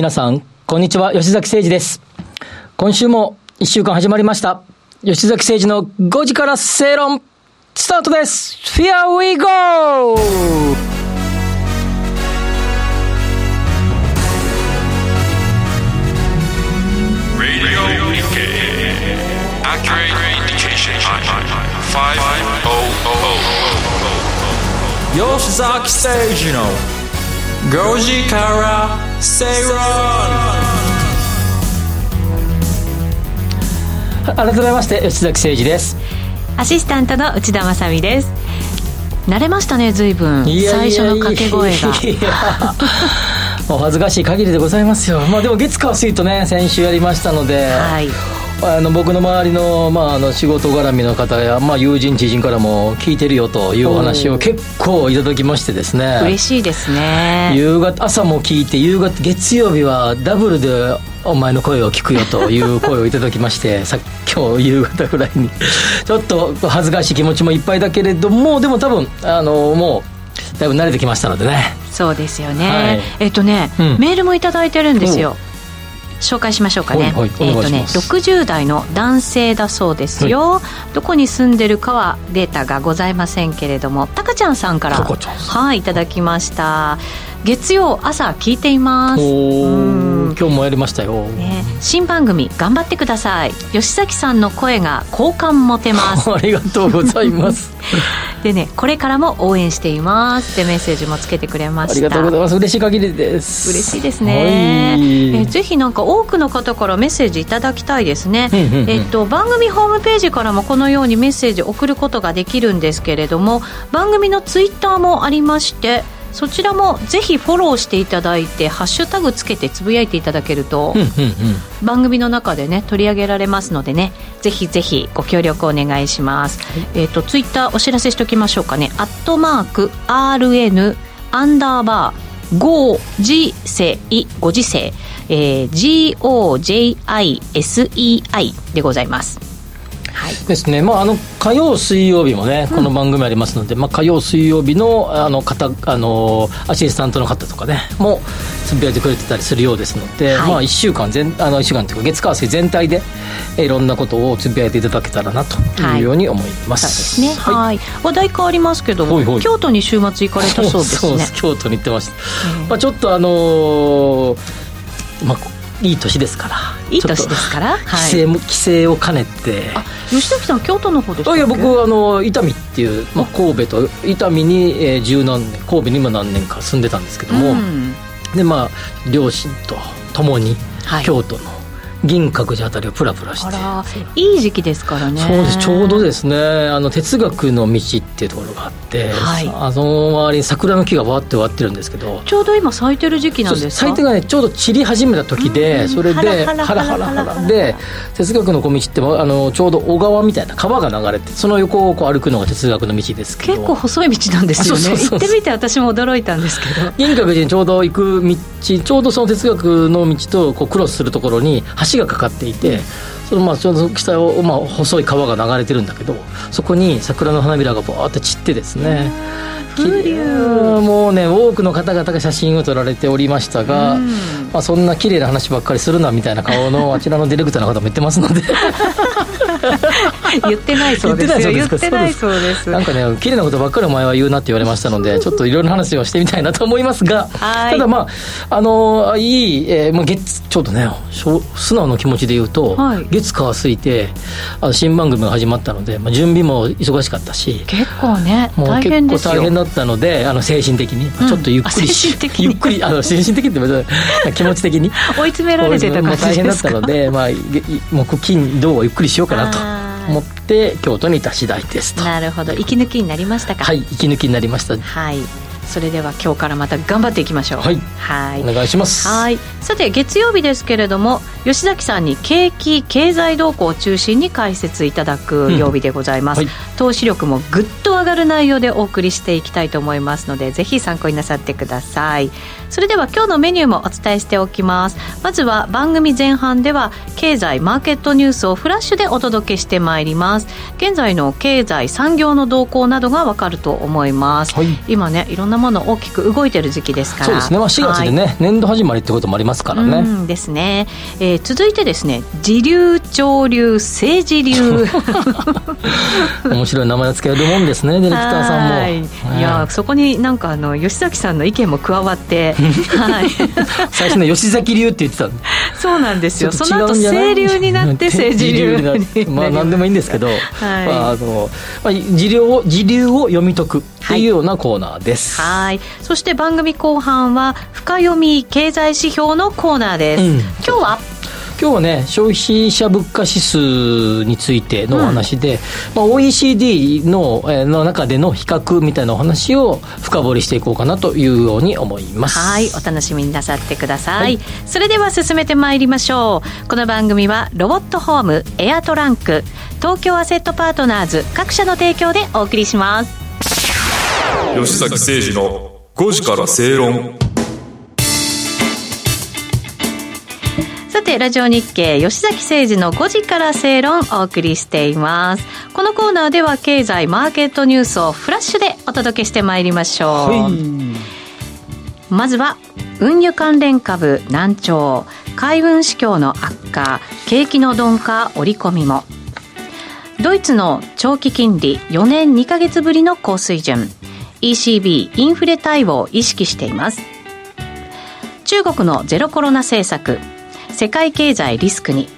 皆さん、こんにちは。吉崎誠二です。今週も一週間始まりました。吉崎誠二の5時から正論、スタートです !Here we go! 吉崎誠二の5時からセイロン改めまして吉崎誠二です。アシスタントの内田まさです。慣れましたね随分。最初の掛け声が。お恥ずかしい限りでございますよ。まあでも月火水とね先週やりましたので、はいあの僕の周りの,、まあ、あの仕事絡みの方や、まあ、友人知人からも聞いてるよというお話を結構いただきましてですね。嬉しいですね。夕方朝も聞いて夕方月曜日はダブルでお前の声を聞くよという声をいただきまして さ今日夕方ぐらいに。ちょっと恥ずかしい気持ちもいっぱいだけれどもでも多分あのもうだいぶ慣れてきましたのでね。そうですよね、はい、えっとね、うん、メールも頂いてるんですよ、う。ん紹介しましょうかね、はいはい、えっ、ー、とね60代の男性だそうですよ、はい、どこに住んでるかはデータがございませんけれどもたかちゃんさんから。はいいただきました月曜朝聞いています。今日もやりましたよ、ね、新番組頑張ってください。吉崎さんの声が好感持てます。ありがとうございます。でねこれからも応援しています。ってメッセージもつけてくれました。ありがとうございます。嬉しい限りです。嬉しいですね、えぜひなんか多くの方からメッセージいただきたいですね、えっと番組ホームページからもこのようにメッセージ送ることができるんですけれども番組のツイッターもありましてそちらもぜひフォローしていただいてハッシュタグつけてつぶやいていただけると番組の中でね取り上げられますのでねぜひぜひご協力お願いします、はい、えっ、ー、とツイッターお知らせしておきましょうかね。アットマーク RN アンダーバー5次世5次世、えー、GOJISEI でございますはい、ですね、まあ、あの火曜、水曜日もね、この番組ありますので、うん、まあ、火曜、水曜日のあの方あのアシスタントの方とかね、もつぶやいてくれてたりするようですので、はい、まあ、1週間全、あの1週間というか、月火水全体で、いろんなことをつぶやいていただけたらなというように思います。はい、ね、はい、話題変わりますけども、ほい京都に週末行かれたそうですね。京都に行ってました。まあ、ちょっとあのー、まあいい年ですから。いい年ですから？帰省,、帰省を兼ねて。吉崎さん京都の方ですかいや僕あの伊丹っていう、まあ、神戸と伊丹に、えー、十何年神戸にも何年か住んでたんですけども、うん、でまあ両親と共に京都の銀閣寺あたりをプラプラして。いい時期ですからね。そうです。ちょうどですねあの哲学の道っていうところがあって、はい、あの周りに桜の木がわって割ってるんですけど。ちょうど今咲いてる時期なんですか？咲いてがねちょうど散り始めた時でそれでハラハラハラで哲学の小道ってあのちょうど小川みたいな川が流れてその横をこう歩くのが哲学の道ですけど。結構細い道なんですよね。行ってみて私も驚いたんですけど。銀閣寺にちょうど行く道ちょうどその哲学の道とこうクロスするところに橋がかかっていて、そのまあちょうど北を、まあ、細い川が流れてるんだけどそこに桜の花びらがぼーって散ってですね、もうね多くの方々が写真を撮られておりましたが、まあ、そんな綺麗な話ばっかりするなみたいな顔のあちらのディレクターの方も言ってますので言ってないそうです言ってないそうですなんかね綺麗なことばっかりお前は言うなって言われましたのでちょっといろいろ話をしてみたいなと思いますがただまああのいい、えー、もう月ちょっとね素直な気持ちで言うと、はい、月火水てあの新番組が始まったので、まあ、準備も忙しかったし結構ねもう結構大変だったのであの精神的に、うん、ちょっとゆっくりしゆっくりあの精神的って 気持ち的に。追い詰められてた感じ大変だったので、まあ、木金土をゆっくりしようかなと思って京都にいた次第ですと。なるほど。息抜きになりましたか？はい息抜きになりました。はいそれでは今日からまた頑張っていきましょう。はい。はい。お願いします。はい。さて月曜日ですけれども吉崎さんに景気経済動向を中心に解説いただく曜日でございます、うんはい、投資力もぐっと上がる内容でお送りしていきたいと思いますのでぜひ参考になさってください。それでは今日のメニューもお伝えしておきます。まずは番組前半では経済マーケットニュースをフラッシュでお届けしてまいります。現在の経済産業の動向などがわかると思います、はい、今ねいろんなもの大きく動いてる時期ですから。そうですね、まあ、4月でね、はい、年度始まりってこともありますからね。ですね、えー、続いてですね時流潮流政治流。面白い名前を付けるもんですねディレクターさんも、はい、いやそこになんかあの吉崎さんの意見も加わって はい、最初の吉崎流って言ってた。そうなんですよ。その後清流になって 政治流に。まあ何でもいいんですけど、はい。まああのまあ、時流を時流を読み解くっていうようなコーナーです。はい。そして番組後半は深読み経済指標のコーナーです、うん、今日は？今日はね消費者物価指数についてのお話で、うん、まあ、OECD の,、えー、の中での比較みたいなお話を深掘りしていこうかなというように思います。はい。お楽しみになさってください、はい、それでは進めてまいりましょう。この番組はロボットホームエアトランク東京アセットパートナーズ各社の提供でお送りします吉崎誠二の5時から正論さて、ラジオ日経、吉崎誠二の5時から正論お送りしています。このコーナーでは経済、マーケットニュースをフラッシュでお届けしてまいりましょう。はい、まずは、運輸関連株難聴、海運市況の悪化、景気の鈍化織り込みも。ドイツの長期金利4年2か月ぶりの高水準。ECB インフレ対応を意識しています。中国のゼロコロナ政策、世界経済リスクに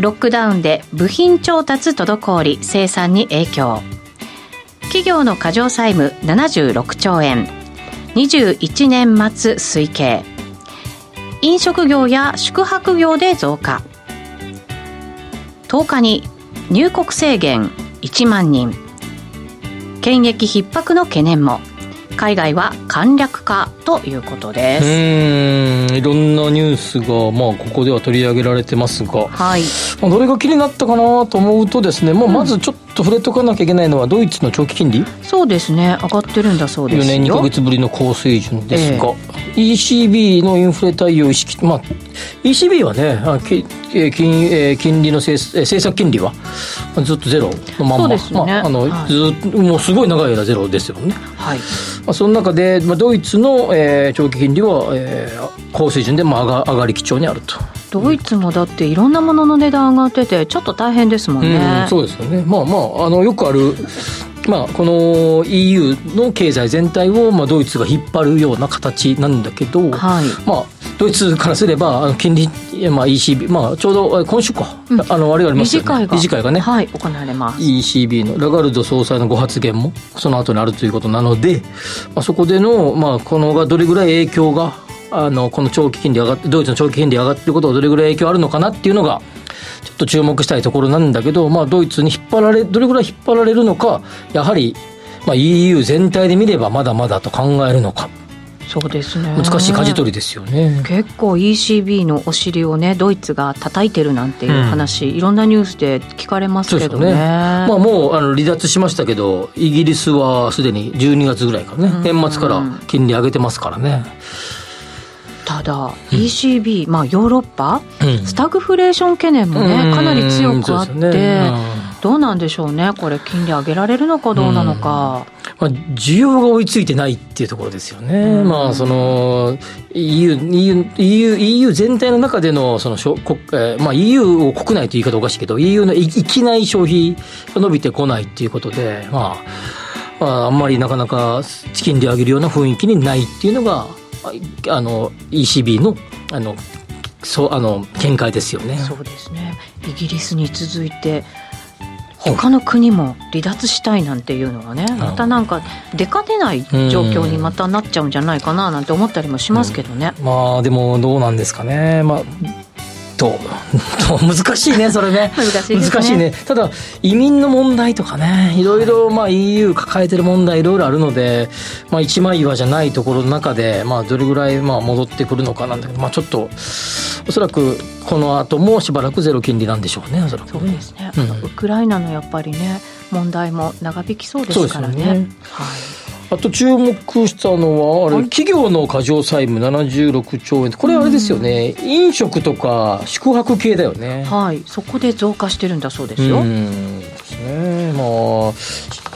ロックダウンで部品調達滞り生産に影響。企業の過剰債務76兆円。21年末推計。飲食業や宿泊業で増加。10日に入国制限1万人。検疫逼迫の懸念も。海外は簡略化ということです。うん。いろんなニュースが、まあ、ここでは取り上げられてますが、はい。まあ、どれが気になったかなと思うとですね、もうまずちょっと触れとかなきゃいけないのはドイツの長期金利？そうですね。上がってるんだそうですよ。4年2か月ぶりの高水準ですが、えー、ECB のインフレ対応意識まあ ECB はね金金利の政策金利はずっとゼロのまんま、ね、まああの、はい、ずっともうすごい長い間ゼロですよね。はい。まあ、その中で、まあ、ドイツの、えー、長期金利は、えー、高水準で、まあ、上が上がり基調にあると。ドイツもだっていろんなものの値段上がっててちょっと大変ですもんね、うん、そうですよね。まあまああのよくあるまあ、この EU の経済全体を、まあ、ドイツが引っ張るような形なんだけど、はい。まあ、ドイツからすればあの金利、まあ、ECB、まあ、ちょうど今週か、うん、あのあれがありますよね。理事会が。理事会がね、はい、行われます。ECB の。ラガルド総裁のご発言もその後にあるということなので、まあ、そこでの、まあ、このがどれぐらい影響があのこの長期金利上がってドイツの長期金利上がってることがどれぐらい影響あるのかなっていうのがちょっと注目したいところなんだけど、まあ、ドイツに引っ張られどれぐらい引っ張られるのかやはり、まあ、EU 全体で見ればまだまだと考えるのか。そうですね。難しい舵取りですよね。結構 ECB のお尻をねドイツが叩いてるなんていう話、うん、いろんなニュースで聞かれますけどね、ね、まあ、もうあの離脱しましたけどイギリスはすでに12月ぐらいからね、年末から金利上げてますからね。ただ ECB、まあヨーロッパ、スタグフレーション懸念もね、かなり強くあって、どうなんでしょうねこれ金利上げられるのかどうなのか。まあ、需要が追いついてないっていうところですよね。まあ、その EU、EU、EU, EU 全体の中でのそのしょ、えー、まあ、EU を国内という言い方おかしいけど、EU の域内消費が伸びてこないっていうことで、まあ、まあ、あんまりなかなか金利上げるような雰囲気にないっていうのが、あの ECB のあのそうあの見解ですよね。そうですね。イギリスに続いて他の国も離脱したいなんていうのはねまたなんか出かねない状況にまたなっちゃうんじゃないかななんて思ったりもしますけどね、うん、まあでもどうなんですかね。まあと難しいねそれね。難しい、ね、難しいね。ただ移民の問題とかねいろいろまあ EU 抱えてる問題いろいろあるので、まあ、一枚岩じゃないところの中で、まあ、どれぐらいまあ戻ってくるのかなんだけど、まあ、ちょっとおそらくこの後もしばらくゼロ金利なんでしょうねおそらくそうですね、うん、ウクライナのやっぱりね問題も長引きそうですからね。ね。はいあと注目したのは、あれ、企業の過剰債務76兆円。これあれですよね、飲食とか宿泊系だよね。はい。そこで増加してるんだそうですよ。うんですね。まあ、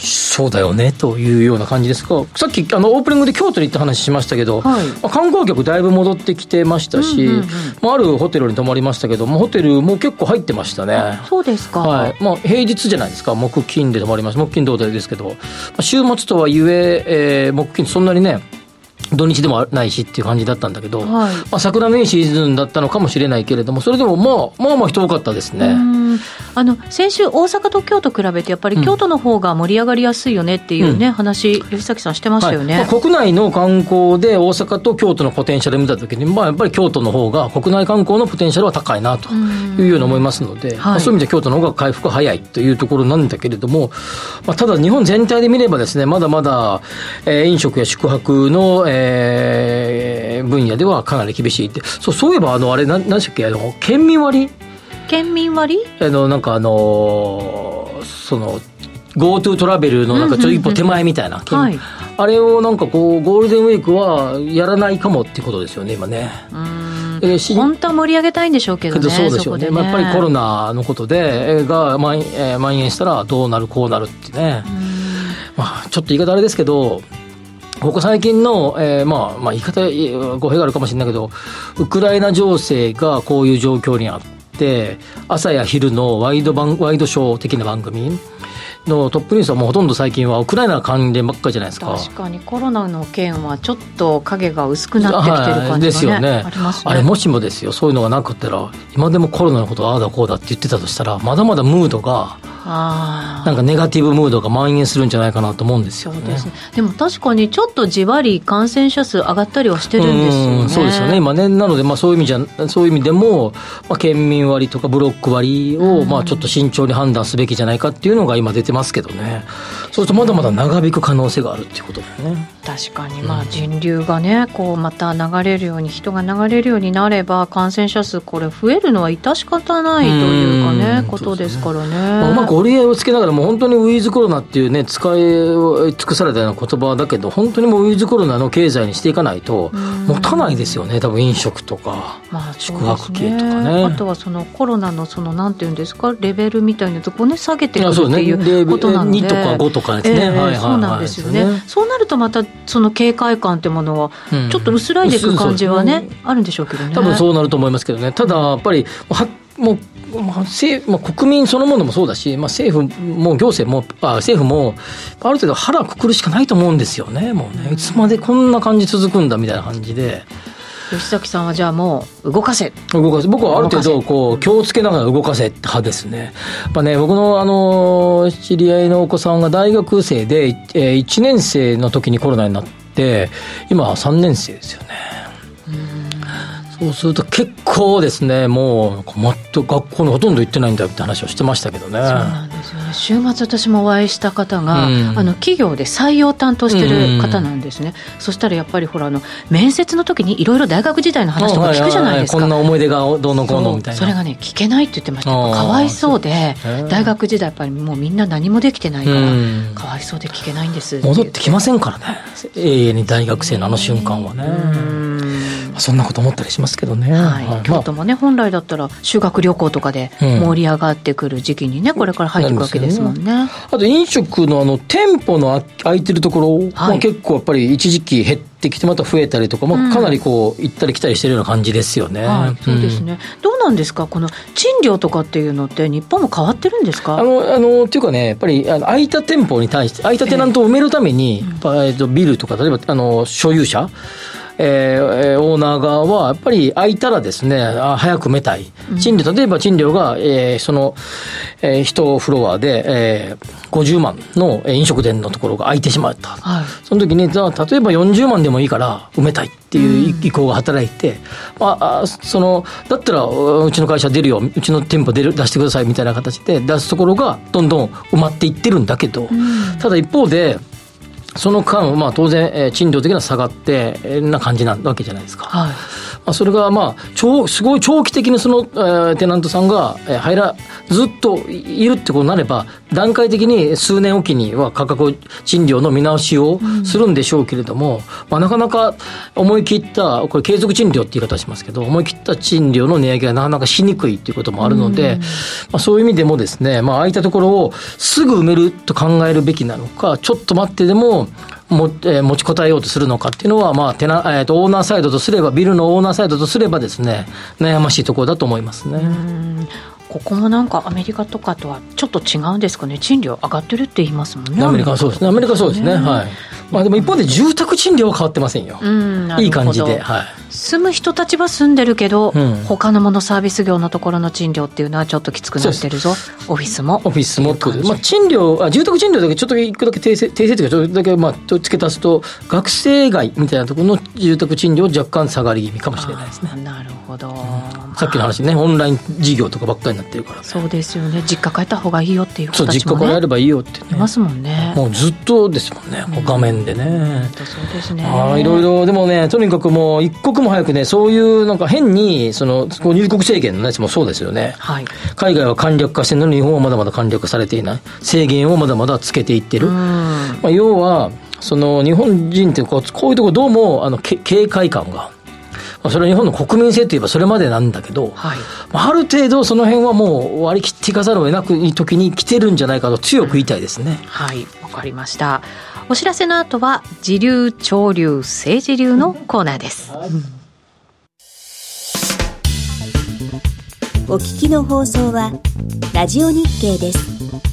そうだよねというような感じですが、さっきあのオープニングで京都に行った話しましたけど、はい、まあ、観光客だいぶ戻ってきてましたし、うんうんうん、まあ、あるホテルに泊まりましたけども、ホテルも結構入ってましたね。そうですか。はい。まあ、平日じゃないですか、木金で泊まります、木金同体ですけど、まあ、週末とはいええー、木金、そんなにね、土日でもないしっていう感じだったんだけど、はい、まあ、桜のいいシーズンだったのかもしれないけれども、それでもまあ、まあまあ人多かったですね。あの先週、大阪と京都比べて、やっぱり京都の方が盛り上がりやすいよねっていうね、うん、話、吉崎さんしてましたよね、はい。まあ、国内の観光で大阪と京都のポテンシャル見たときに、まあ、やっぱり京都の方が国内観光のポテンシャルは高いなというように思いますので、まあ、そういう意味で京都の方が回復早いというところなんだけれども、まあ、ただ日本全体で見ればですね、まだまだ、えー、飲食や宿泊の、えー、分野ではかなり厳しいって、そうそういえば、あの、あれ、なんでしたっけ、あの、県民割県民割？あのなんかあのー、その GoTo トラベルのなんかちょっと一歩手前みたいな、はい、あれをなんかこうゴールデンウィークはやらないかもってことですよね今ね。えー、本当は盛り上げたいんでしょうけどね。そうですよね。ねまあ、やっぱりコロナのことで、がまん、えー、蔓延したらどうなる、こうなるってね。まあ、ちょっと言い方あれですけど、ここ最近の、えー、まあ、まあ、言い方、語弊があるかもしれないけど、ウクライナ情勢がこういう状況にあって朝や昼のワイド番ワイドショー的な番組のトップニュースはもうほとんど最近はウクライナ関連ばっかりじゃないですか。確かにコロナの件はちょっと影が薄くなってきてる感じが、ね、ですよね。ありますね。あれもしもですよ。そういうのがなかったら今でもコロナのことああだこうだって言ってたとしたらまだまだムードがなんかネガティブムードが蔓延するんじゃないかなと思うんですよね。でねでも確かにちょっとじわり感染者数上がったりはしてるんですよね。うそうですよね。今ね、なのでまあそういう意味じゃ、そういう意味でも、まあ県民割とかブロック割をまあちょっと慎重に判断すべきじゃないかっていうのが今出てますけどね。そうするとまだまだ長引く可能性があるっていうことだよね。確かにまあ人流がね、こうまた流れるように人が流れるようになれば感染者数これ増えるのは致し方ないというかね、ことですからね。まあ、うまく折り合いをつけながらも本当にウィズコロナっていうね、使い尽くされたような言葉だけど、本当にもうウィズコロナの経済にしていかないと、持たないですよね、多分飲食とか、まあ、宿泊系とかね。あとはそのコロナのそのなんていうんですか、レベルみたいなとこね、下げていくっていうことなので、ね、2とか5とかですね、えー、はいそうなんですよね。そうなるとまたその警戒感ってものは、ちょっと薄らいでいく感じはね、あるんでしょうけどね。多分そうなると思いますけどね。ただやっぱりはもうまあ政まあ、国民そのものもそうだし、まあ、政府も行政もあ政府もある程度腹くくるしかないと思うんですよね。もうねいつまでこんな感じ続くんだみたいな感じで。吉崎さんはじゃあもう動かせ。動かせ。僕はある程度こう気をつけながら動かせ派ですね。やっぱね僕のあの知り合いのお子さんが大学生で1年生の時にコロナになって今は3年生ですよねそうすると結構ですね、もう、全く学校にほとんど行ってないんだって話をしてましたけどね。そうなんですよね。週末私もお会いした方が、うん、あの企業で採用担当してる方なんですね。うん、そしたらやっぱりほら、あの、面接の時にいろいろ大学時代の話とか聞くじゃないですか。こんな思い出がどうのこうのみたいな。それがね、聞けないって言ってました。かわいそうで、大学時代やっぱりもうみんな何もできてないから、かわいそうで聞けないんです戻ってきませんからね。永遠に大学生のあの瞬間はね。そんなこと思ったりしますけどね、はい。はい、京都もね、本来だったら修学旅行とかで盛り上がってくる時期にね、これから入っていくわけですもんね。ね。あと飲食のあの店舗の空いてるところ、はい、結構やっぱり一時期減ってきてまた増えたりとか、まあ、かなりこう行ったり来たりしてるような感じですよね、はい、そうですね、どうなんですか？この賃料とかっていうのって日本も変わってるんですか？あのあのっていうかねやっぱりあの空いた店舗に対して空いたテナントを埋めるために、えー、えー、とビルとか例えばあの所有者えー、オーナー側はやっぱり空いたらですね、あ早く埋めたい。賃料、例えば賃料が、えー、その、えー、1フロアで、えー、50万の飲食店のところが空いてしまった。はい、その時に、例えば40万でもいいから埋めたいっていう意向が働いて、うん、まあ、その、だったら、うちの会社出るよ、うちの店舗出る出してくださいみたいな形で出すところが、どんどん埋まっていってるんだけど、うん、ただ一方で、その間、まあ、当然、えー、賃料的には下がって、えー、な感じなわけじゃないですか。はいまあ、それが、まあ、超、すごい長期的にその、えー、テナントさんが、えー、入ら、ずっといるってことになれば、段階的に数年おきには価格賃料の見直しをするんでしょうけれども、うん、まあ、なかなか思い切った、これ継続賃料って言い方しますけど、思い切った賃料の値上げがなかなかしにくいっていうこともあるので、うん、まあ、そういう意味でもですね、まあ、空いたところをすぐ埋めると考えるべきなのか、ちょっと待ってでも、も、えー、持ちこたえようとするのかっていうのは、まあ、テナ、えっ、ー、と、オーナーサイドとすれば、ビルのオーナーサイドとすればですね、悩ましいところだと思いますね。ここもなんかアメリカとかとはちょっと違うんですかね、賃料上がってるって言いますもんね。アメリカはそうですね、アメリカはそうですね、はい。まあ、でも一方で住宅賃料は変わってませんよ、うん、いい感じで、はい、住む人たちは住んでるけど、うん、他のものサービス業のところの賃料っていうのはちょっときつくなってるぞ。オフィスも。オフィスもってまあ、賃料あ住宅賃料だけちょっと一個だけ訂正訂正というかちょっとだけまあ付け足すと学生街みたいなところの住宅賃料若干下がり気味かもしれないですね。なるほど、うん、さっきの話ねオンライン事業とかばっかりになってるから、ね、そうですよね。実家帰った方がいいよっていう子たちも、ね、そう実家帰ればいいよって、ね、いますもんね。もうずっとですもんね、画面でね、そうですね。あいろいろ。でもねとにかくもう一刻も早くねそういうなんか変にその入国制限のやつもそうですよね、はい、海外は簡略化してるのに日本はまだまだ簡略化されていない。制限をまだまだつけていってる、まあ、要はその日本人ってこうこういうところどうもあの警戒感が。まあ、それは日本の国民性といえばそれまでなんだけど、はい、ある程度その辺はもう割り切っていかざるを得なく時に来てるんじゃないかと強く言いたいですね。はい。わかりました。お知らせの後は時流潮流政治流のコーナーです、はい、お聞きの放送はラジオ日経です。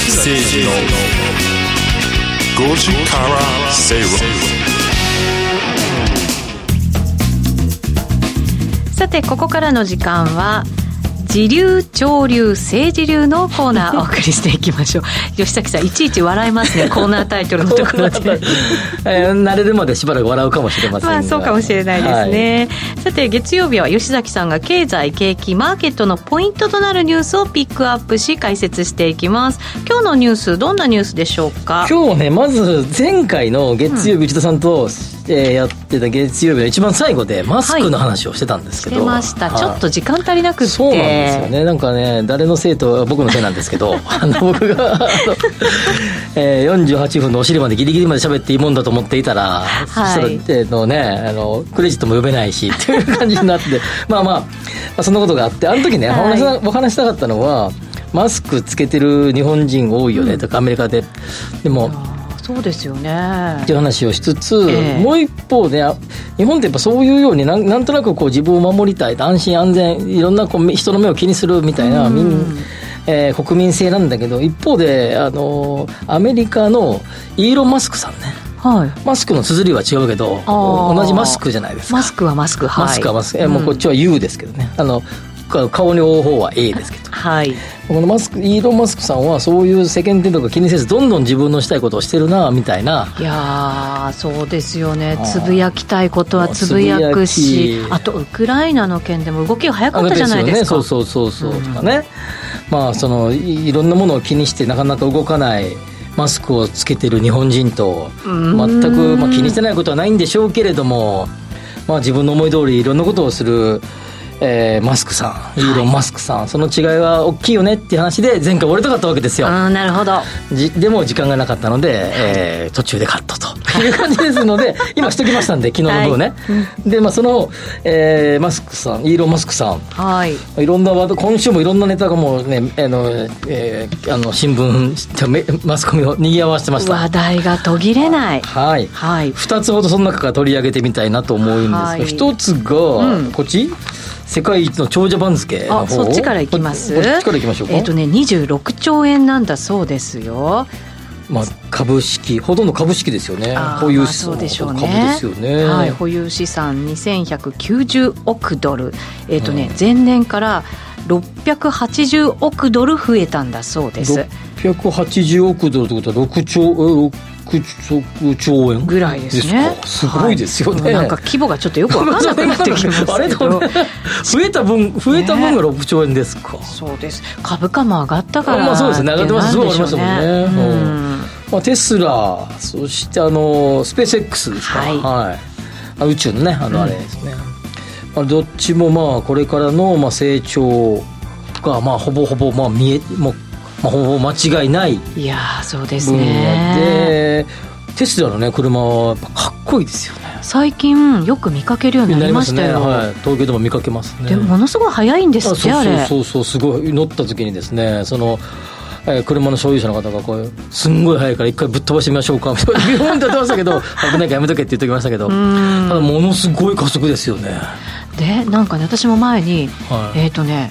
崎誠二の5時から正論さてここからの時間は時流潮流政治流のコーナーお送りしていきましょう。吉崎さんいちいち笑いますね コーナータイトルのところで、えー、慣れるまでしばらく笑うかもしれませんまあそうかもしれないですね、はい、さて月曜日は吉崎さんが経済景気マーケットのポイントとなるニュースをピックアップし解説していきます。今日のニュースどんなニュースでしょうか？今日ねまず前回の月曜日、内田さんと、えー、やってた月曜日の一番最後でマスクの話をしてたんですけど、はい、してました、ちょっと時間足りなくて。そうなんですよね。なんかね誰のせいと僕のせいなんですけど あの僕があの、えー、48分のお尻までギリギリまで喋っていいもんだと思っていたら、はい、そしたらのねあのクレジットも呼べないし っていう感じになってまあまあ、まあ、そんなことがあってあの時ね、はい、お話お話したかったのはマスクつけてる日本人多いよねとか、アメリカで。でもそうですよね。っていう話をしつつ、えー、もう一方で日本ってやっぱそういうようになんなんとなくこう自分を守りたい安心安全いろんなこう人の目を気にするみたいな、うん、えー、国民性なんだけど一方であのアメリカのイーロン・マスクさんね。はい、マスクの綴りは違うけど同じマスクじゃないですか。マスクはマスク、はい、マスクはマスク、えもうこっちは U ですけどね。あの顔に覆う方は A ですけど、はい、このマスクイーロン・マスクさんはそういう世間体とか気にせずどんどん自分のしたいことをしてるなみたいな。いやそうですよね。つぶやきたいことはつぶやくしあとウクライナの件でも動きが早かったじゃないですか、ね、そうそうそうそう、うん、とかねまあそのいろんなものを気にしてなかなか動かないマスクをつけてる日本人と全く、まあ、気にしてないことはないんでしょうけれども、まあ、自分の思い通りいろんなことをするえー、マスクさんイーロン・マスクさん、はい、その違いは大きいよねっていう話で前回終わりたかったわけですよ。あなるほど。じでも時間がなかったので、えー、途中でカットと。いう感じですので 今しときましたんで昨日の分ね、はい、でまあその、えー、マスクさんイーロン・マスクさん。はい。いろんなワード今週もいろんなネタがもうねあの、えー、あの新聞マスコミを賑わしてました。話題が途切れない。はい、はい、2つほどその中から取り上げてみたいなと思うんですが、はい、1つが、うん、こっち？世界一の長者番付あそっちからいきます？こっちからいきましょうか。えっ、ー、とね26兆円なんだそうですよ。まあ、株式ほとんど株式ですよね。保有資産、ね、株ですよね、はい、保有資産2190億ドル。えっ、ー、とね、うん、前年から680億ドル増えたんだそうです。680億ドルってことは6兆6兆円ぐらいですね。すごいですよね、はい、なんか規模がちょっとよく分かんなくなってきます あれ？ね、増えた分増えた分が6兆円ですか、ね、そうです。株価も上がったからまあそうですね。上がってます。すごい上がりましたもんね、うん。まあ、テスラそしてあのスペース X ですか、はい、はい、宇宙のねあのあれですね、うん、まあ、どっちもまあこれからのまあ成長がまあほぼほぼまあ見えもうまあ、ほぼ間違いないいやそうですね。でテスラのね車はかっこいいですよね。最近よく見かけるようになりましたよ、ね。はい、東京でも見かけますね。でものすごい速いんですってあれ。そうそうそうすごい乗った時にですねそのえー、車の所有者の方がこうすんごい速いから一回ぶっ飛ばしてみましょうかみたいなビヨンって言ってましたけど 危ないからやめとけって言っておきましたけどただものすごい加速ですよね。でなんかね私も前に、はい、えっ、ー、とね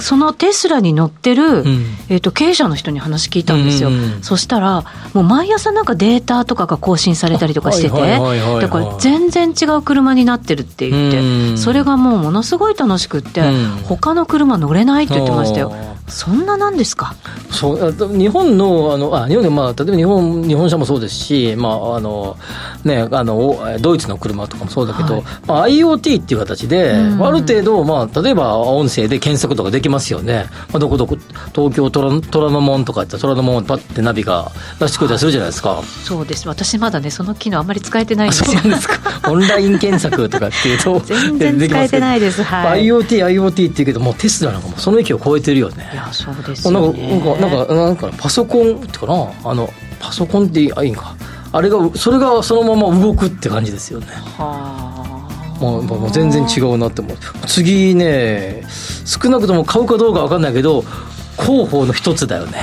そのテスラに乗ってる、うん、えーと、経営者の人に話聞いたんですよ、うんうんそしたらもう毎朝なんかデータとかが更新されたりとかしててだから全然違う車になってるって言って、うん、それがもうものすごい楽しくって、うん、他の車乗れないって言ってましたよそんななんですか？そう日本のあのあ日本で、まあ、例えば日本日本車もそうですし、まああのね、あのドイツの車とかもそうだけど、はい。まあ、IoT っていう形で、うん、ある程度、まあ、例えば音声で検索とかできますよね、まあ、どこどこ東京虎虎ノ門とか言ったら虎ノ門をパッてナビが出してくれたりするじゃないですか、そうです。私まだねその機能あんまり使えてないんですよ。ですか。オンライン検索とかっていうと全然使えてないです、はい、IoT IoT って言うけどもテスラなんかもその域を超えてるよねいやそうですよ、ね、なんかなんかなんかパソコンってかな？あのパソコンっていいんか？あれがそれがそのまま動くって感じですよね。はあ。もうもう全然違うなって思う。次ね少なくとも買うかどうか分かんないけど広報の一つだよね。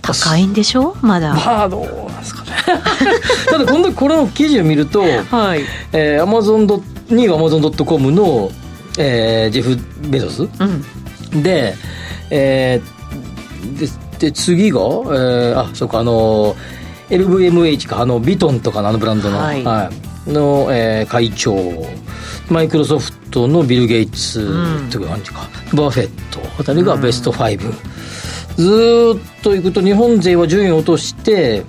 高いんでしょ？まだ。まあどうなんですかね。ただこのこれの記事を見ると、はい。えー、アマゾン2位がアマゾンドットコムの、えー、ジェフ・ベゾス、うん、で,、えー、でで次が、えー、あそうかあの LVMH かあのビトンとかのあのブランドの、はい、はい、の、えー、会長。マイクロソフトのビル・ゲイツという感じか、うん、バフェット。あたりがベスト5、うん、ずっといくと日本勢は順位を落として、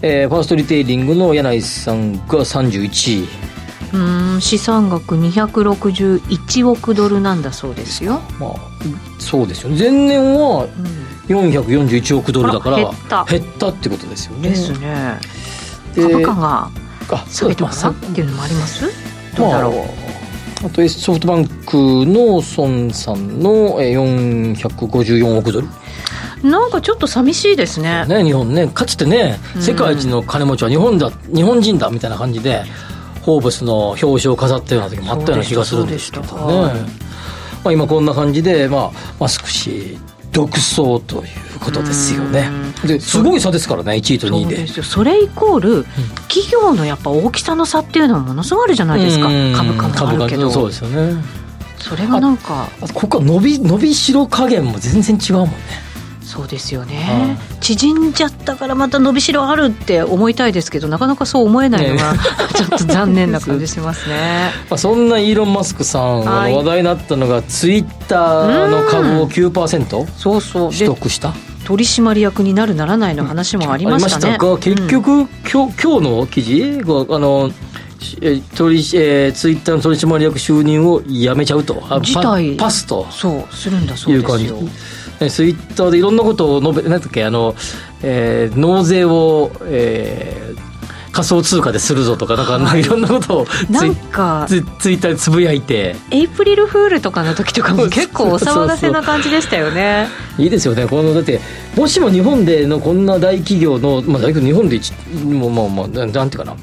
えー、ファーストリテイリングの柳井さんが31位うん資産額261億ドルなんだそうですよ。まあそうですよね。前年は、うん。441億ドルだから減った。減ったってことですよね。ですね。株価が下げてますっていうのもあります？どうだろう、まあ、あとソフトバンクの孫さんの454億ドル。なんかちょっと寂しいですね。ね日本ね。かつてね世界一の金持ちは日本だ日本人だみたいな感じでホーブスの表彰を飾ったような時もあったような気がするんですけどね、まあ、今こんな感じで、まあ、マスク氏独走ということですよね。ですごい差ですからね1位と2位で。それイコール、企業のやっぱ大きさの差っていうのはものすごいあるじゃないですか。株価もあるけど。そうですよね。それがなんか。ここは伸び伸びしろ加減も全然違うもんねそうですよね、縮んじゃったからまた伸びしろあるって思いたいですけどなかなかそう思えないのが、ちょっと残念な感じしますね。まあそんなイーロン・マスクさんが話題になったのが、ツイッターの株を9%そうそう。取得した？取締役になるならないの話もありましたね、が結局、うん、今日今日の記事？あのえ取えー、ツイッターの取締役就任をやめちゃうと。辞退。パスと。そうするんだそうですよツイッターでいろんなことを述べなんだっけあの、えー、納税を、えー、仮想通貨でするぞとかなんか、はい、いろんなことをなんかツツイッターでつぶやいて。エイプリルフールとかの時とかも 結構お騒がせな感じでしたよね。いいですよね。このだってもしも日本でのこんな大企業の、まあ、日本でもうまあまあなんていうかな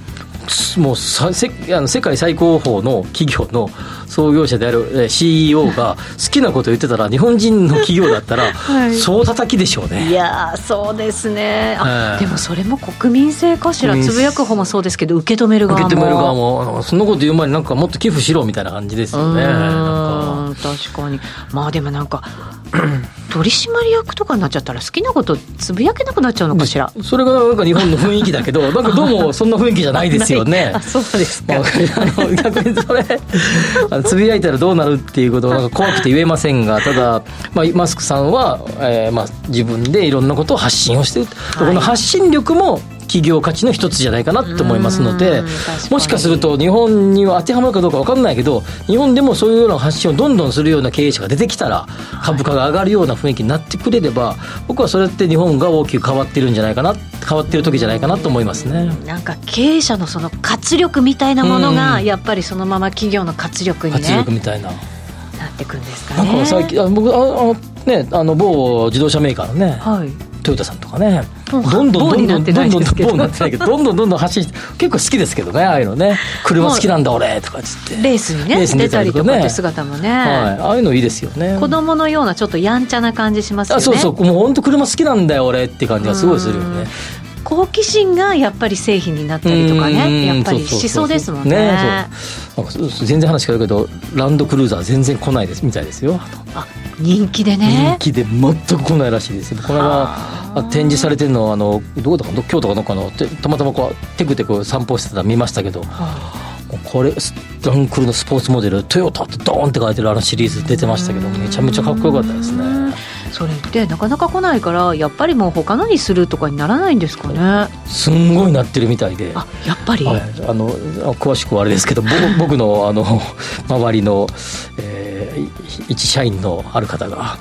もうさせあの世界最高峰の企業の創業者である CEO が 好きなこと言ってたら日本人の企業だったら、はい、そう叩きでしょうね。いやそうですね。あ、でもそれも国民性かしらつぶやく方もそうですけど受け止める側も。受け止める側もそんなこと言う前になんかもっと寄付しろみたいな感じですよね確かに。まあでもなんか 取締役とかになっちゃったら好きなことつぶやけなくなっちゃうのかしら？それがなんか日本の雰囲気だけど なんかどうもそんな雰囲気じゃないですよね。あ そうですか、まあ、逆にそれつぶやいたらどうなるっていうことはなんか怖くて言えませんがただ、まあ、マスクさんは、えーまあ、自分でいろんなことを発信をしている、はい、この発信力も企業価値の一つじゃないかなと思いますのでもしかすると日本には当てはまるかどうか分かんないけど日本でもそういうような発信をどんどんするような経営者が出てきたら株価が上がるような雰囲気になってくれれば僕はそれって日本が大きく変わってるんじゃないかな変わってる時じゃないかなと思いますね。なんか経営者のその活力みたいなものがやっぱりそのまま企業の活力にね活力みたいな。なってくんですかね。なんか最近あ僕あのねあの某自動車メーカーのね、はいトヨタさんとかね。どん。どんどんどんどんどんど。んどんどんなってないけど。どんどんどんどん発信して結構好きですけどねああいうのね。車好きなんだ俺とかっつって。レースにね出たりとかって姿もね、はい、ああいうのいいですよね。子供のようなちょっとやんちゃな感じしますよね。あそうそう。もう本当車好きなんだよ俺って感じがすごいするよね好奇心がやっぱり製品になったりとかねやっぱりしそうですもんね。ね全然話変わるけどランドクルーザー全然来ないですみたいですよ。あ人気でね。人気で全く来ないらしいです。これは展示されてるのはあのどこだか京都かどっかのたまたまこうテクテク散歩してたら見ましたけど、これランクルのスポーツモデルトヨタってドーンって書いてるあのシリーズ出てましたけどめちゃめちゃかっこよかったですねそれってなかなか来ないからやっぱりもう他のにするとかにならないんですかね？すんごいなってるみたいで。あやっぱり、はい、あの詳しくはあれですけど僕のあの周りの、えー、一社員のある方が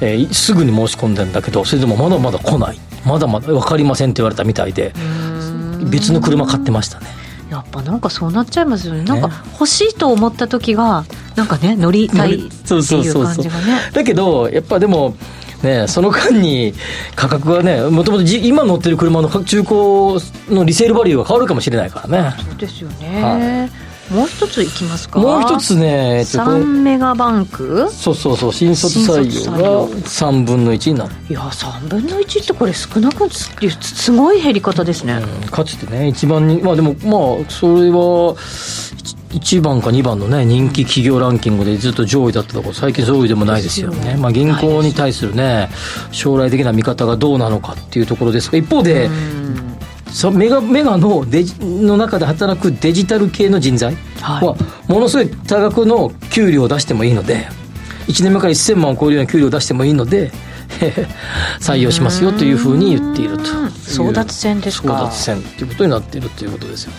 えー、すぐに申し込んでんだけどそれでもまだまだ来ない。まだまだ分かりませんって言われたみたいで別の車買ってましたねやっぱなんかそうなっちゃいますよね。なんか欲しいと思った時がなんかね乗りたいっていう感じがね。だけどやっぱでもね、その間に価格がねもともと今乗ってる車の中古のリセールバリューが変わるかもしれないからね。そうですよね、はいもう一ついきますか？もう一つね3メガバンク？そうそうそう新卒採用が3分の1になる。いや3分の1ってこれ少なくすごい減り方ですね、うん、かつてね一番にまあでもまあそれは1番か2番のね人気企業ランキングでずっと上位だったところ最近上位でもないですよね。まあ、銀行に対するね将来的な見方がどうなのかっていうところですが一方でそメガメガのデジの中で働くデジタル系の人材は、ものすごい多額の給料を出してもいいので1年目から1000万を超えるような給料を出してもいいので 採用しますよというふうに言っていると争奪戦ですか。争奪戦ということになっているということですよね。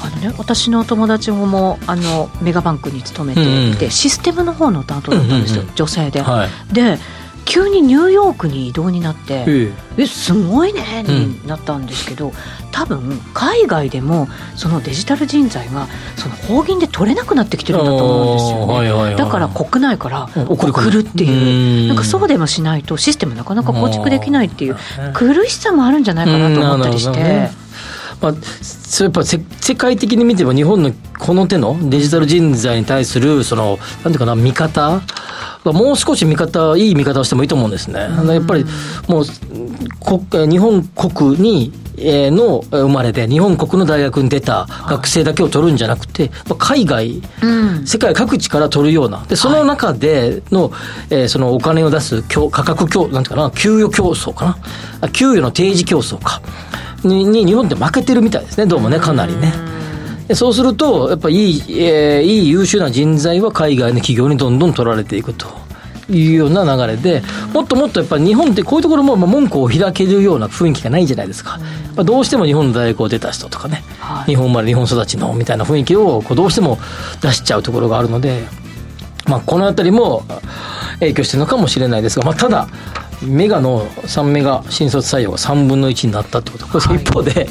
あのね私の友達もあのメガバンクに勤めていて、うん、システムの方の担当だったんですよ、うんうんうん、女性で、はい、で急にニューヨークに移動になってええ。すごいねになったんですけど、うん、多分海外でもそのデジタル人材がその法銀で取れなくなってきてるんだと思うんですよね、はいはいはい、だから国内から送る。っていう。なんかそうでもしないとシステムなかなか構築できないっていう苦しさもあるんじゃないかなと思ったりして。まあ、それやっぱ世界的に見ても日本のこの手のデジタル人材に対するそのなんていうかな見方もう少し見方、いい見方をしてもいいと思うんですね。やっぱりもう国日本国にの生まれで日本国の大学に出た学生だけを取るんじゃなくて、海外、うん、世界各地から取るようなでその中での,、えー、そのお金を出す価格競なんていうかな給与競争かな。給与の提示競争か。にに日本って負けてるみたいですねどうもねかなりね。そうすると、やっぱりいい、えー、いい優秀な人材は海外の企業にどんどん取られていくと。いうような流れで、もっともっとやっぱり日本ってこういうところも門戸を開けるような雰囲気がないじゃないですか。まあ、どうしても日本の大学を出た人とかね、はい、日本生まれ日本育ちのみたいな雰囲気をこうどうしても出しちゃうところがあるので、まあ、この辺りも影響してるのかもしれないですが、まあ、ただ、メガの3メガ新卒採用が3分の1になったってこと。これ一方で、はい、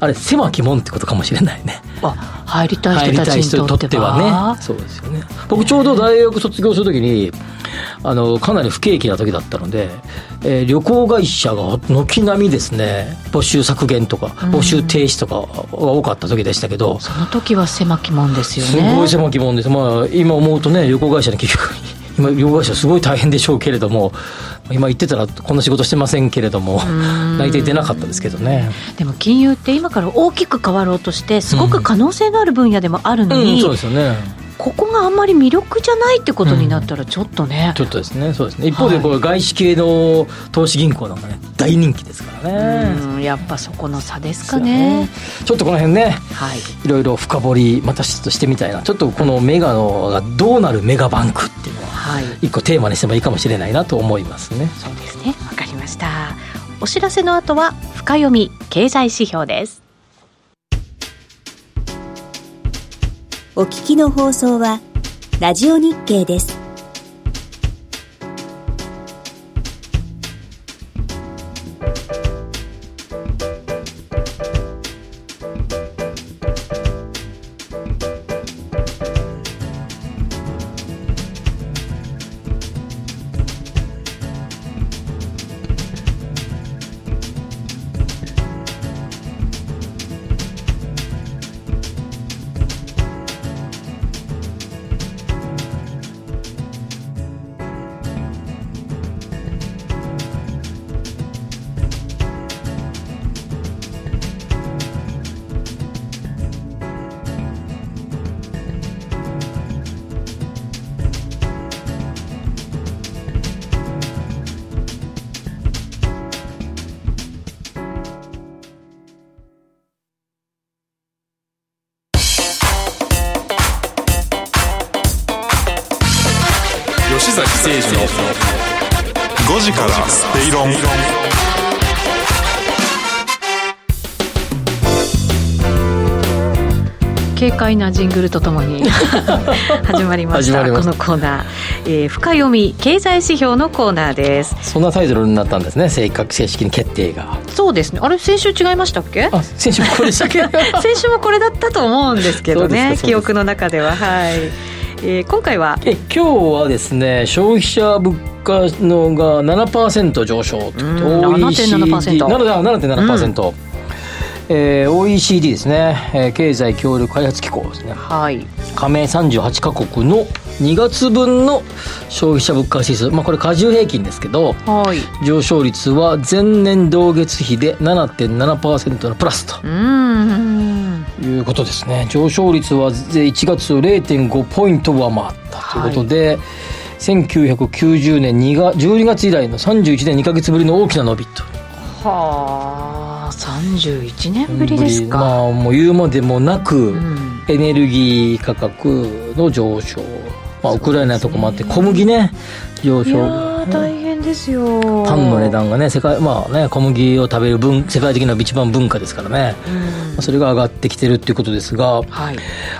あれ狭き門ってことかもしれないね。あ入りたい人たちにとっては。ね。そうですよね。僕ちょうど大学卒業するときにあのかなり不景気な時だったので、えー、旅行会社が軒並みですね募集削減とか募集停止とかが多かった時でしたけど、その時は狭き門ですよね。すごい狭き門です。まあ今思うとね旅行会社に結局今旅行会社すごい大変でしょうけれども今言ってたらこんな仕事してませんけれども内定出なかったですけどね。でも金融って今から大きく変わろうとしてすごく可能性のある分野でもあるのに、うんうん、そうですよねここがあんまり魅力じゃないってことになったらちょっとね、うん、ちょっとですね。そうですね。一方でこれ外資系の投資銀行なんかね大人気ですからね。やっぱそこの差ですかね、ね、ちょっとこの辺ね、はい、いろいろ深掘りまたちょっとしてみたいな。ちょっとこのメガのがどうなるメガバンクっていうのは一個テーマにしてもいいかもしれないなと思いますね、そうですね。わかりました。お知らせの後は深読み経済指標ですお聞きの放送はラジオ日経です。快なジングルとともに 始まりました。このコーナー、えー、深読み経済指標のコーナーです。そんなタイトルになったんですね。正確正式に決定が。そうですね。あれ先週違いましたっけ？あ先週もこれでしたっけ？先週もこれだったと思うんですけどね記憶の中では。はい。えー、今回は？え今日はですね消費者物価のが7%上昇と。OECD7.7% 7.7%、うんえー、OECD ですね、えー、経済協力開発機構ですね、はい、加盟38か国の2月分の消費者物価指数、まあ、これ加重平均ですけど、はい、上昇率は前年同月比で7.7%のプラスと。いうことですね。上昇率は1月を0.5ポイント上回った。ということで、はい1990年2が12月以来の31年2か月ぶりの大きな伸びと。はあ31年ぶりですか。まあもう言うまでもなく、うん、エネルギー価格の上昇。まあ、ウクライナとかもあって、小麦ね上昇。大変ですよ。パンの値段がね世界まあね小麦を食べる分世界的な一番文化ですからね、うん、それが上がってきてるっていうことですが、はい、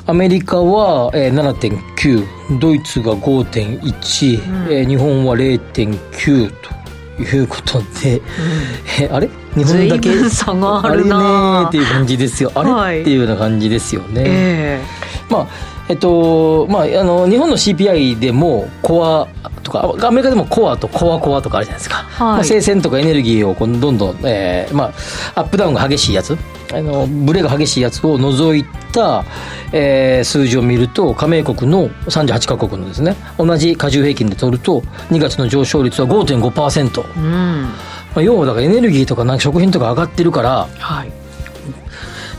アメリカは、えー、7.9ドイツが5.1、うん、えー、日本は0.9ということで、うん、えあれ？日本だけ？差があるなあれねっていう感じですよ。あれ、はい、っていうような感じですよね、えー、まあえっとまあ、あの日本の CPI でもコアとかアメリカでもコアとコアコアとかあるじゃないですか、はい。まあ、生鮮とかエネルギーをこどんどん、えーまあ、アップダウンが激しいやつ。あのブレが激しいやつを除いた、えー、数字を見ると加盟国の38カ国のですね同じ加重平均で取ると2月の上昇率は5.5%、うん。まあ、要はだからエネルギーとかなんか食品とか上がってるから、はい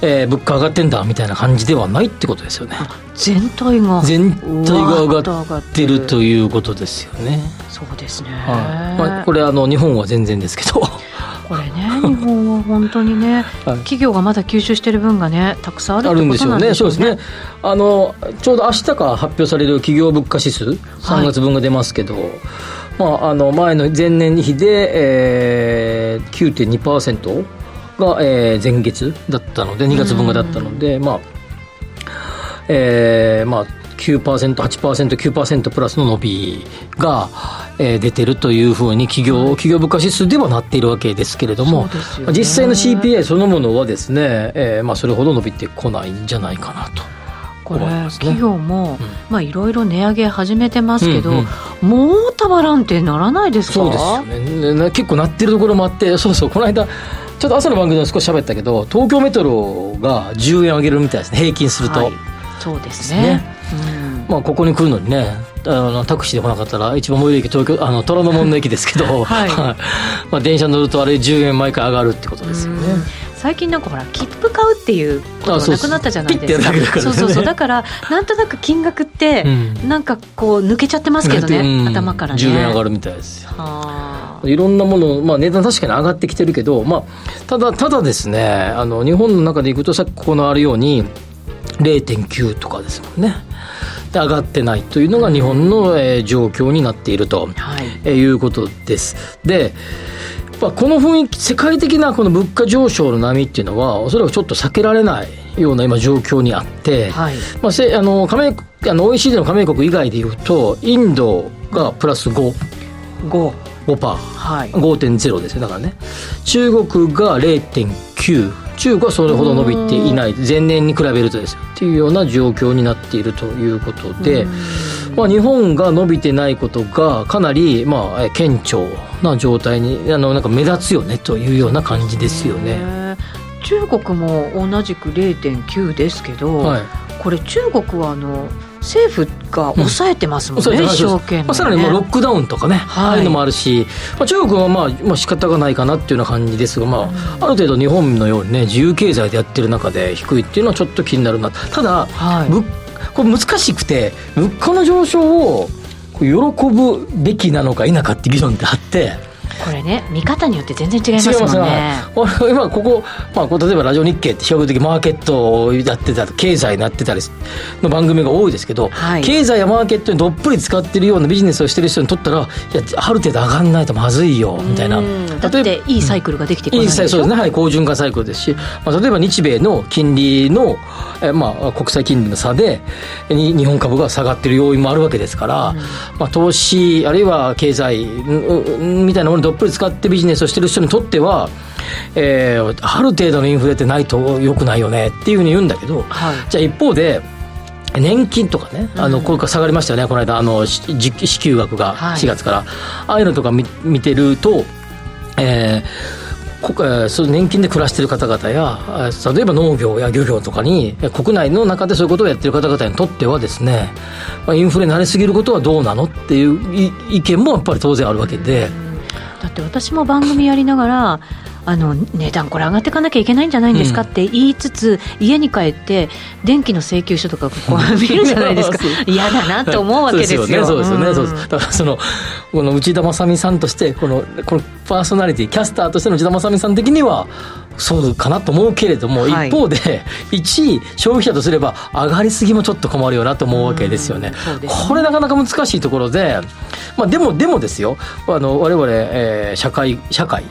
えー、物価上がってんだみたいな感じではないってことですよね。全体が。全体が上がってるということですよね。そうですね、はい。まあ、これあの日本は全然ですけど。これね日本は本当にね、はい、企業がまだ吸収してる分がねたくさんあるってことなんでしょうね。そうですね。あのちょうど明日から発表される企業物価指数3月分が出ますけど、はい、まあ、あの前の前年比で、えー、9.2%が、えー、前月だったので2月分がだったので、まあえー、まあ9%、8%、9%プラスの伸びが、えー、出てるというふうに企業、企業物価指数ではなっているわけですけれども、実際の CPI そのものはですね、えーまあ、それほど伸びてこないんじゃないかなと。これ、ね、企業も、うん、まあいろいろ値上げ始めてますけど、うんうん、もうたまらんってならないですか？そうですよね。ね結構なってるところもあってそうそうこの間ちょっと朝の番組で少し喋ったけど東京メトロが10円上げるみたいですね。平均すると、はい、そうですね、ね、うん、まあここに来るのにねあのタクシーで来なかったら一番最寄り駅東京あの虎ノ門の駅ですけど、はい。まあ、電車乗るとあれ10円毎回上がるってことですよね、最近なんかほら切符買うっていうことがなくなったじゃないですか。そうそうそう。だからなんとなく金額ってなんかこう抜けちゃってますけどね、うん、頭からね。10円上がるみたいですよ。いろんなもの、まあ、値段確かに上がってきてるけど、まあ、ただただですねあの日本の中でいくとさっきここのあるように0.9とかですもんね。で上がってないというのが日本の、えー、状況になっていると、はい、えー、いうことです。でまあ、この雰囲気、世界的なこの物価上昇の波っていうのは、おそらくちょっと避けられないような今、状況にあって、はい、まあ、せあの加盟あの OECD の加盟国以外でいうと、インドがプラス5。5 5%、はい、5.0ですよ。だからね。中国が0.9中国はそれほど伸びていない。前年に比べるとですよ。っていうような状況になっているということで、まあ、日本が伸びてないことがかなりまあ顕著な状態にあのなんか目立つよねというような感じですよね。中国も同じく0.9ですけど、はい、これ中国はあの政府が抑えてますもんね、うん、一生懸命、ね、まあ、さらにもうロックダウンとかね、はい、ああいうのもあるし、まあ、中国はまあ、まあ仕方がないかなっていうような感じですが、まあ、ある程度日本のようにね自由経済でやってる中で低いっていうのはちょっと気になるな。ただ、はい、これ難しくて物価の上昇を喜ぶべきなのか否かって議論ってあってこれね見方によって全然違いますもんね。今ここ,、まあ、例えばラジオ日経って比較的マーケットをやってた経済になってたりの番組が多いですけど、はい、経済やマーケットにどっぷり使ってるようなビジネスをしてる人にとったらいやある程度上がらないとまずいよみたいな。だっていいサイクルができてこないでしょ、うん、そうですね。はい好循環サイクルですし、まあ、例えば日米の金利の、えまあ、国際金利の差で日本株が下がってる要因もあるわけですから、うん、まあ、投資あるいは経済みたいなものどっぷり使ってビジネスをしてる人にとっては、えー、ある程度のインフレってないとよくないよねっていうふうに言うんだけど、はい、じゃあ一方で年金とかね、あの、これから下がりましたよね、この間、あの、支給額が4月から。はい、ああいうのとか見見てると、えー、年金で暮らしている方々や例えば農業や漁業とかに国内の中でそういうことをやっている方々にとってはですね、まあ、インフレに慣れすぎることはどうなのっていう意見もやっぱり当然あるわけで。だって私も番組やりながらあの値段これ上がっていかなきゃいけないんじゃないんですかって言いつつ、うん、家に帰って電気の請求書とかこう見るじゃないですか。嫌だなと思うわけですよ。ねそうですよね、うん、そうです。だからそのこの内田正美さんとしてこのこのパーソナリティキャスターとしての内田正美さん的にはそうかなと思うけれども、はい、一方で 1位消費者とすれば上がりすぎもちょっと困るよなと思うわけですよね。ね。これなかなか難しいところで、まあ、でもでもですよ。あの我々、えー、社会社会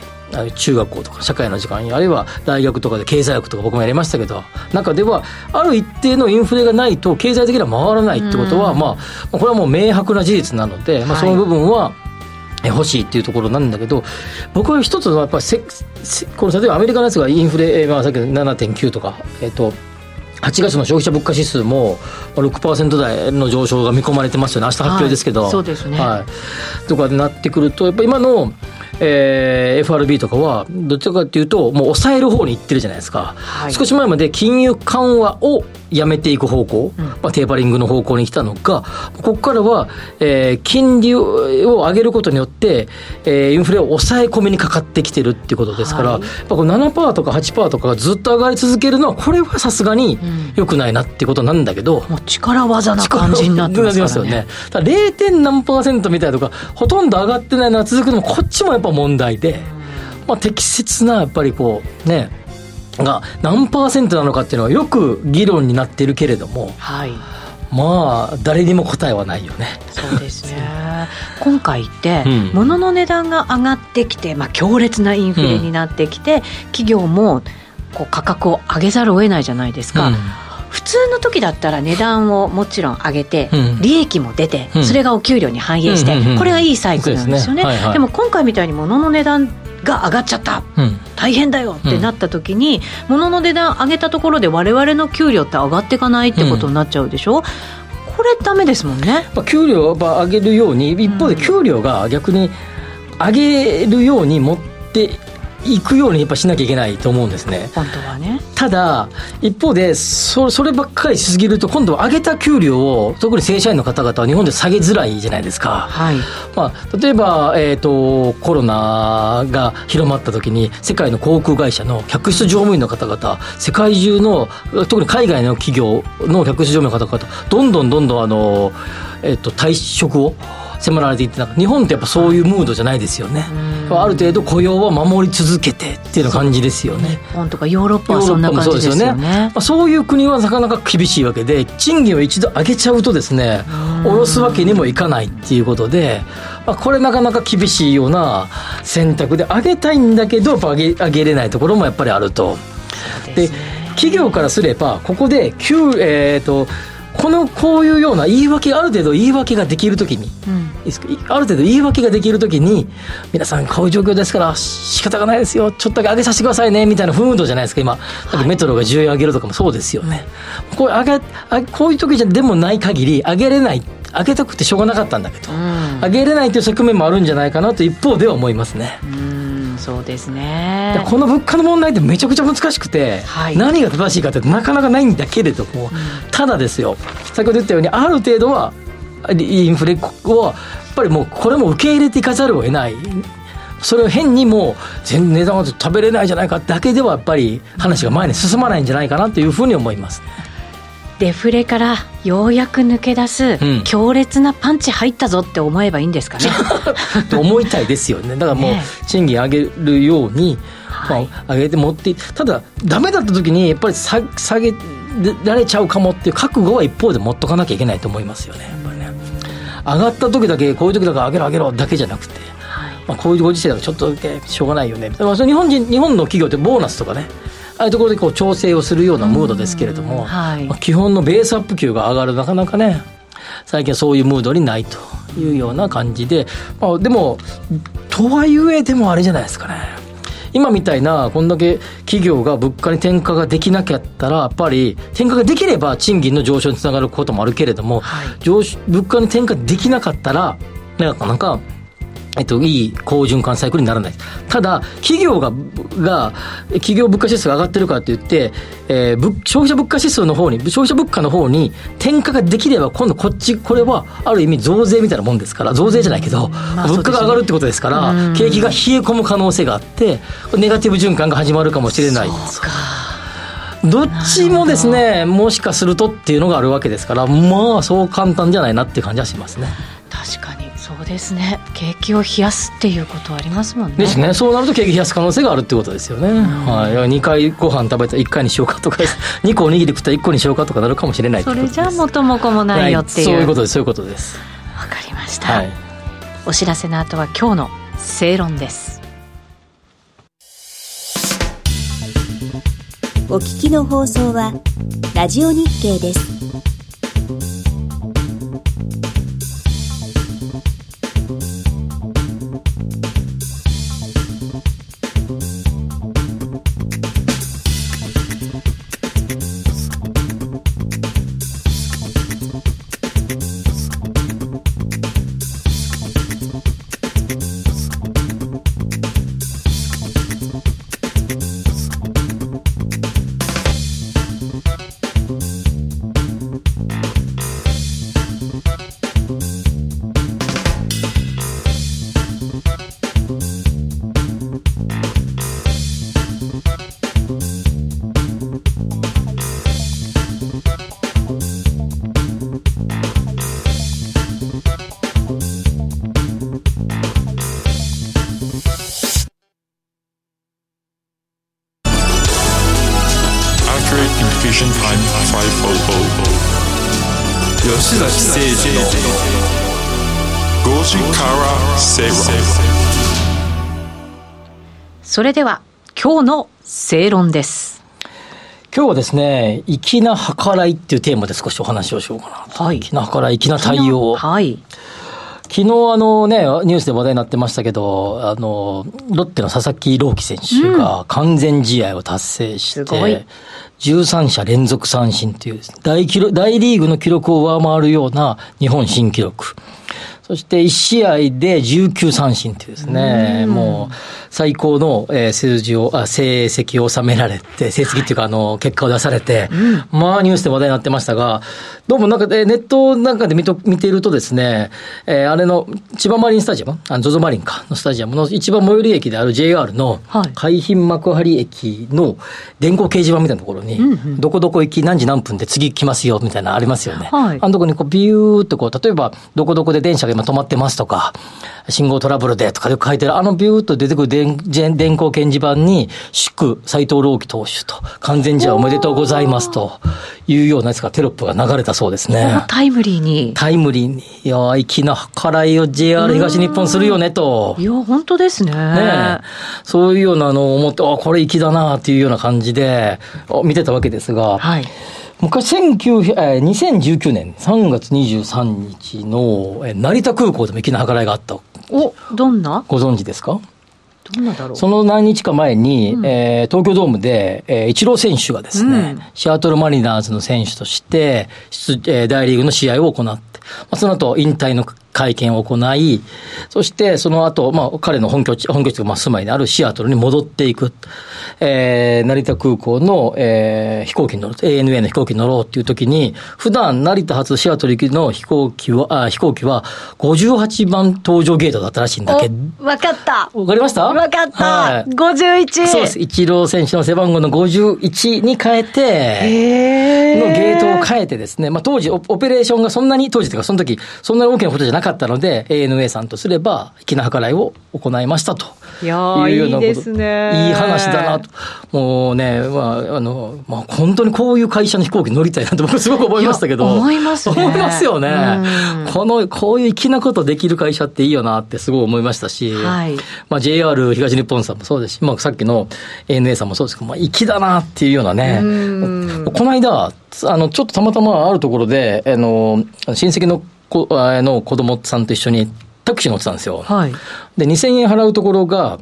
中学校とか社会の時間あるいは大学とかで経済学とか僕もやりましたけど中ではある一定のインフレがないと経済的には回らないってことは、まあこれはもう明白な事実なので、まあ、その部分は、欲しいっていうところなんだけど僕は一つはやっぱりせせこの例えばアメリカのやつがインフレ、まあ、さっきの7.9とかえっ、と8月の消費者物価指数も6%台の上昇が見込まれてますよね、明日発表ですけど、はい、そうですね、はい、とかになってくると、やっぱり今のえー、FRB とかは、どちらかというと、もう抑える方にいってるじゃないですか、はい、少し前まで金融緩和をやめていく方向、うん、まあ、テーパリングの方向に来たのが、ここからは、えー、金利を上げることによって、えー、インフレを抑え込みにかかってきてるっていうことですから、はい、やっぱこの7%とか8%とかがずっと上がり続けるのは、これはさすがによくないなっていうことなんだけど、うん、もう力技な感じになってますからね。ね 0. 何パーセントみたいとか、ほとんど上がってないのは続くのも、こっちもやっぱ問題で、まあ、適切なやっぱりこうねが何パーセントなのかっていうのはよく議論になっているけれども、はい、まあ誰にも答えはないよね。そうですね。今回って、物の値段が上がってきて、まあ、強烈なインフレになってきて、うん、企業もこう価格を上げざるを得ないじゃないですか。うん。普通の時だったら値段をもちろん上げて、利益も出て、それがお給料に反映して、これがいいサイクルなんですよね。でも今回みたいに物の値段が上がっちゃった、うん、大変だよってなった時に、うん、物の値段上げたところで我々の給料って上がっていかないってことになっちゃうでしょ、うん、これダメですもんね。給料を上げるように一方で給料が逆に上げるように持って行くようにやっぱしなきゃいけないと思うんですね。本当はね。ただ、一方で、そそればっかりしすぎると、今度は上げた給料を、特に正社員の方々は日本で下げづらいじゃないですか。はい。まあ、例えば、えっ、ー、と、コロナが広まった時に、世界の航空会社の客室乗務員の方々、世界中の、特に海外の企業の客室乗務員の方々、どんどんどんどん、あの、えっ、ー、と、退職を、迫られていって日本ってやっぱそういうムードじゃないですよね、ある程度雇用は守り続けてっていう感じですよね。日本とかヨーロッパはそんな感じですよね。そうね、まあ、そういう国はなかなか厳しいわけで賃金を一度上げちゃうとですね下ろすわけにもいかないっていうことで、まあ、これなかなか厳しいような選択で上げたいんだけど上げ上げれないところもやっぱりあると。で企業からすればここで給、えーとこのこういうような言い訳ある程度言い訳ができるときに、うん、ある程度言い訳ができるときに皆さんこういう状況ですから仕方がないですよ。ちょっとだけ上げさせてくださいねみたいな風土じゃないですか今、はい、メトロが10円上げるとかもそうですよね、こう上げこういう時じゃでもない限り上げれない上げたくてしょうがなかったんだけど、うん、上げれないという側面もあるんじゃないかなと一方では思いますね。うんそうですね。この物価の問題ってめちゃくちゃ難しくて、はい、何が正しいかってなかなかないんだけれども、うん、ただですよ。先ほど言ったようにある程度はインフレをやっぱりもうこれも受け入れていかざるを得ない。それを変にもう全然値段は食べれないじゃないかだけではやっぱり話が前に進まないんじゃないかなというふうに思います、ね。デフレからようやく抜け出す、強烈なパンチ入ったぞって思えばいいんですかね。と 思いたいですよね。だからもう、賃金上げるように、まあ、上げて持ってただ、ダメだった時に、やっぱり下下げられちゃうかもっていう覚悟は一方で持っとかなきゃいけないと思いますよね。やっぱりね。上がった時だけ、こういう時だから上げろ上げろだけじゃなくて。まあ、こういうご時世だとちょっとだけしょうがないよね。日本人日本の企業ってボーナスとかね、ああいうところでこう調整をするようなムードですけれども、はい、まあ、基本のベースアップ給が上がるなかなかね最近はそういうムードにないというような感じで、まあ、でもとはいえでもあれじゃないですかね。今みたいなこんだけ企業が物価に転嫁ができなかったらやっぱり転嫁ができれば賃金の上昇につながることもあるけれども、はい、上物価に転嫁できなかったらなかなかえっと、いい好循環サイクルにならない。ただ、企業が、が、企業物価指数が上がってるからといって、えー、消費者物価指数の方に、消費者物価の方に転嫁ができれば、今度こっち、これは、ある意味増税みたいなもんですから、増税じゃないけど、まあ、物価が上がるってことですから、景気が冷え込む可能性があって、ネガティブ循環が始まるかもしれない。どっちもですね、もしかするとっていうのがあるわけですから、まあ、そう簡単じゃないなっていう感じはしますね。確かに。ですね。景気を冷やすっていうことありますもんね。ですね。そうなると景気冷やす可能性があるってことですよね、はい、2回ご飯食べたら1回にしようかとか 2個おにぎり食ったら1個にしようかとかなるかもしれないそれじゃ元も子もないよっていう、はい、そういうことです。そういうことです。わかりました、はい、お知らせの後は今日の正論です。お聞きの放送はラジオ日経ですそれでは今日の正論です今日はですね、粋な計らいっていうテーマで少しお話をしようかな。はい。粋な計らい、粋な対応。はい。昨日あのね、ニュースで話題になってましたけど、あの、ロッテの佐々木朗希選手が完全試合を達成して、うん、13者連続三振という大大リーグの記録を上回るような日本新記録。そして1試合で19三振っていうですね、もう最高の数字を、あ成績を収められて、成績っていうか、あの、結果を出されて、まあニュースで話題になってましたが、どうもなんか、ネットなんかで見と見ているとですね、えー、あれの千葉マリンスタジアム、あの、ゾゾマリンかのスタジアムの一番最寄り駅である JR の海浜幕張駅の電光掲示板みたいなところに、どこどこ行き何時何分で次来ますよみたいなのありますよね。はい、あのとこにこうビューっとこう、例えばどこどこで電車が今止まってますとか、信号トラブルでとかで書いてる、あのビューっと出てくる電電光掲示板に、祝斎藤朗希投手と、完全試合おめでとうございますというようなやつがテロップが流れたそうですね。タイムリーに。タイムリーに。いや、粋な計らいを JR 東日本するよねと。いや、本当ですね。ねそういうようなのを思って、あ、これ粋だなっていうような感じで、見てたわけですが、はい。昔、2019年3月23日の成田空港でも粋な計らいがあった。お、どんな？ご存知ですか？どんなだろう？その何日か前に、うん、えー、東京ドームで、えー、イチロー選手がですね、うん、シアトルマリナーズの選手として、えー、大リーグの試合を行って、まあ、その後引退の会見を行い、そしてその後、まあ、彼の本拠地、本拠地がまあ住まいであるシアトルに戻っていく。えー、成田空港の、えー、飛行機に乗る、ANA の飛行機に乗ろうっていう時に、普段成田発シアトル行きの飛行機は、あ飛行機は58番搭乗ゲートだったらしいんだけど。わかったわかりました？わかった、はい、!51! そうです。イチロー選手の背番号の51に変えて、のゲー変えてですね、まあ当時オペレーションがそんなに、当時というかその時、そんなに大きなことじゃなかったので、ANA さんとすれば、粋な計らいを行いましたと。いうようなこと。いいですね。いい話だなと。もうね、まあ、あの、まあ、本当にこういう会社の飛行機乗りたいなと僕すごく思いましたけど。思いますね。思いますよね。この、こういう粋なことできる会社っていいよなってすごい思いましたし、はい、まあ JR 東日本さんもそうですし、まあさっきの ANA さんもそうですけど、まあ粋だなっていうようなね、この間、あの、ちょっとたまたまあるところで、あの、親戚の子の子供さんと一緒にタクシー乗ってたんですよ。はい、で、2000円払うところが、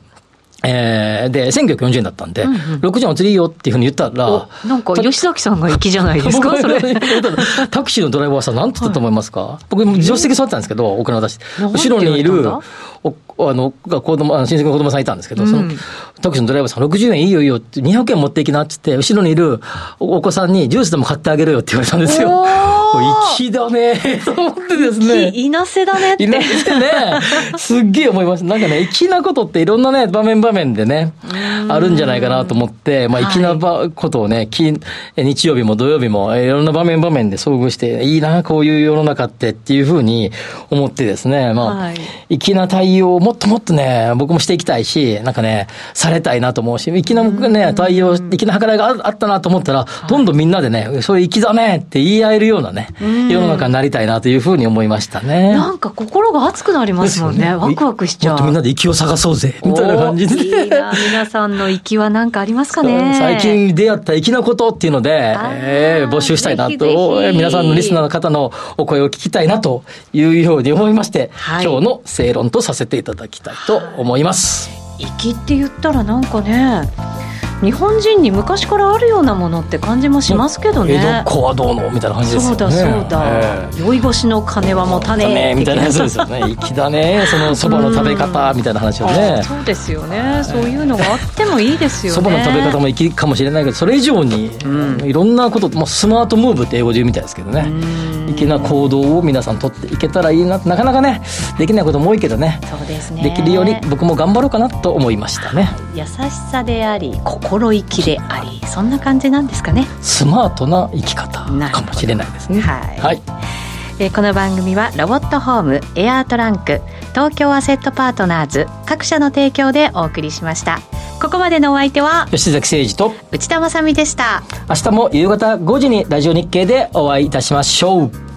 えー、で、1940円だったんで、うんうん、60円お釣りいいよっていうふうに言ったら、なんか吉崎さんが粋じゃないですか、それ。タクシーのドライバーさん、なんて言ったと思いますか、はい、僕、助手席座ってたんですけど、お金渡して。後ろにいる、おあの、子供、親戚の子供さんいたんですけど、うん、その、タクシーのドライバーさん、60円いいよいいよって、200円持っていきなって言って、後ろにいるお子さんにジュースでも買ってあげるよって言われたんですよ。粋だねと思ってですね。いなせだねって。いなせね。すっげえ思います。なんかね、粋なことっていろんなね、場面場面でね、あるんじゃないかなと思って、まあ、粋なことをね、日曜日も土曜日も、いろんな場面場面で遭遇して、いいな、こういう世の中ってっていうふうに思ってですね、まあ、粋な対応をもっともっとね、僕もしていきたいし、なんかね、されたいなと思うし、粋なね、対応、粋な計らいがあったなと思ったら、どんどんみんなでね、そういう粋だねって言い合えるようなね、世の中になりたいなというふうに思いましたね。なんか心が熱くなりますもんね。ねワクワクしちゃう。もっとみんなで息を探そうぜ、みたいな感じで。いいな、皆さんの息は何かありますかね。最近出会った粋なことっていうので、えー、募集したいなと、皆さんのリスナーの方のお声を聞きたいなというように思いまして、はい、今日の正論とさせていただきたいと思います。粋って言ったらなんかね日本人に昔からあるようなものって感じもしますけどね。江戸っ子はどうのみたいな感じですよね。そうだそうだ、えー、酔い越しの金はもたね。みたいなやつですよね。粋だね。そのそばの食べ方みたいな話をね。そうですよね。そういうのがあってもいいですよね。そばの食べ方も粋かもしれないけどそれ以上に、うん、いろんなこと、まあ、スマートムーブって英語で言うみたいですけどね。粋な行動を皆さん取っていけたらいいな。なかなかねできないことも多いけどね。そうですね。できるように僕も頑張ろうかなと思いましたね。優しさであり心意気でありそんな感じなんですかね。スマートな生き方かもしれないですね。はい、はい。えー、この番組はロボットホームエアートランク東京アセットパートナーズ各社の提供でお送りしました。ここまでのお相手は吉崎誠二と内田まさでした。明日も夕方5時にラジオ日経でお会いいたしましょう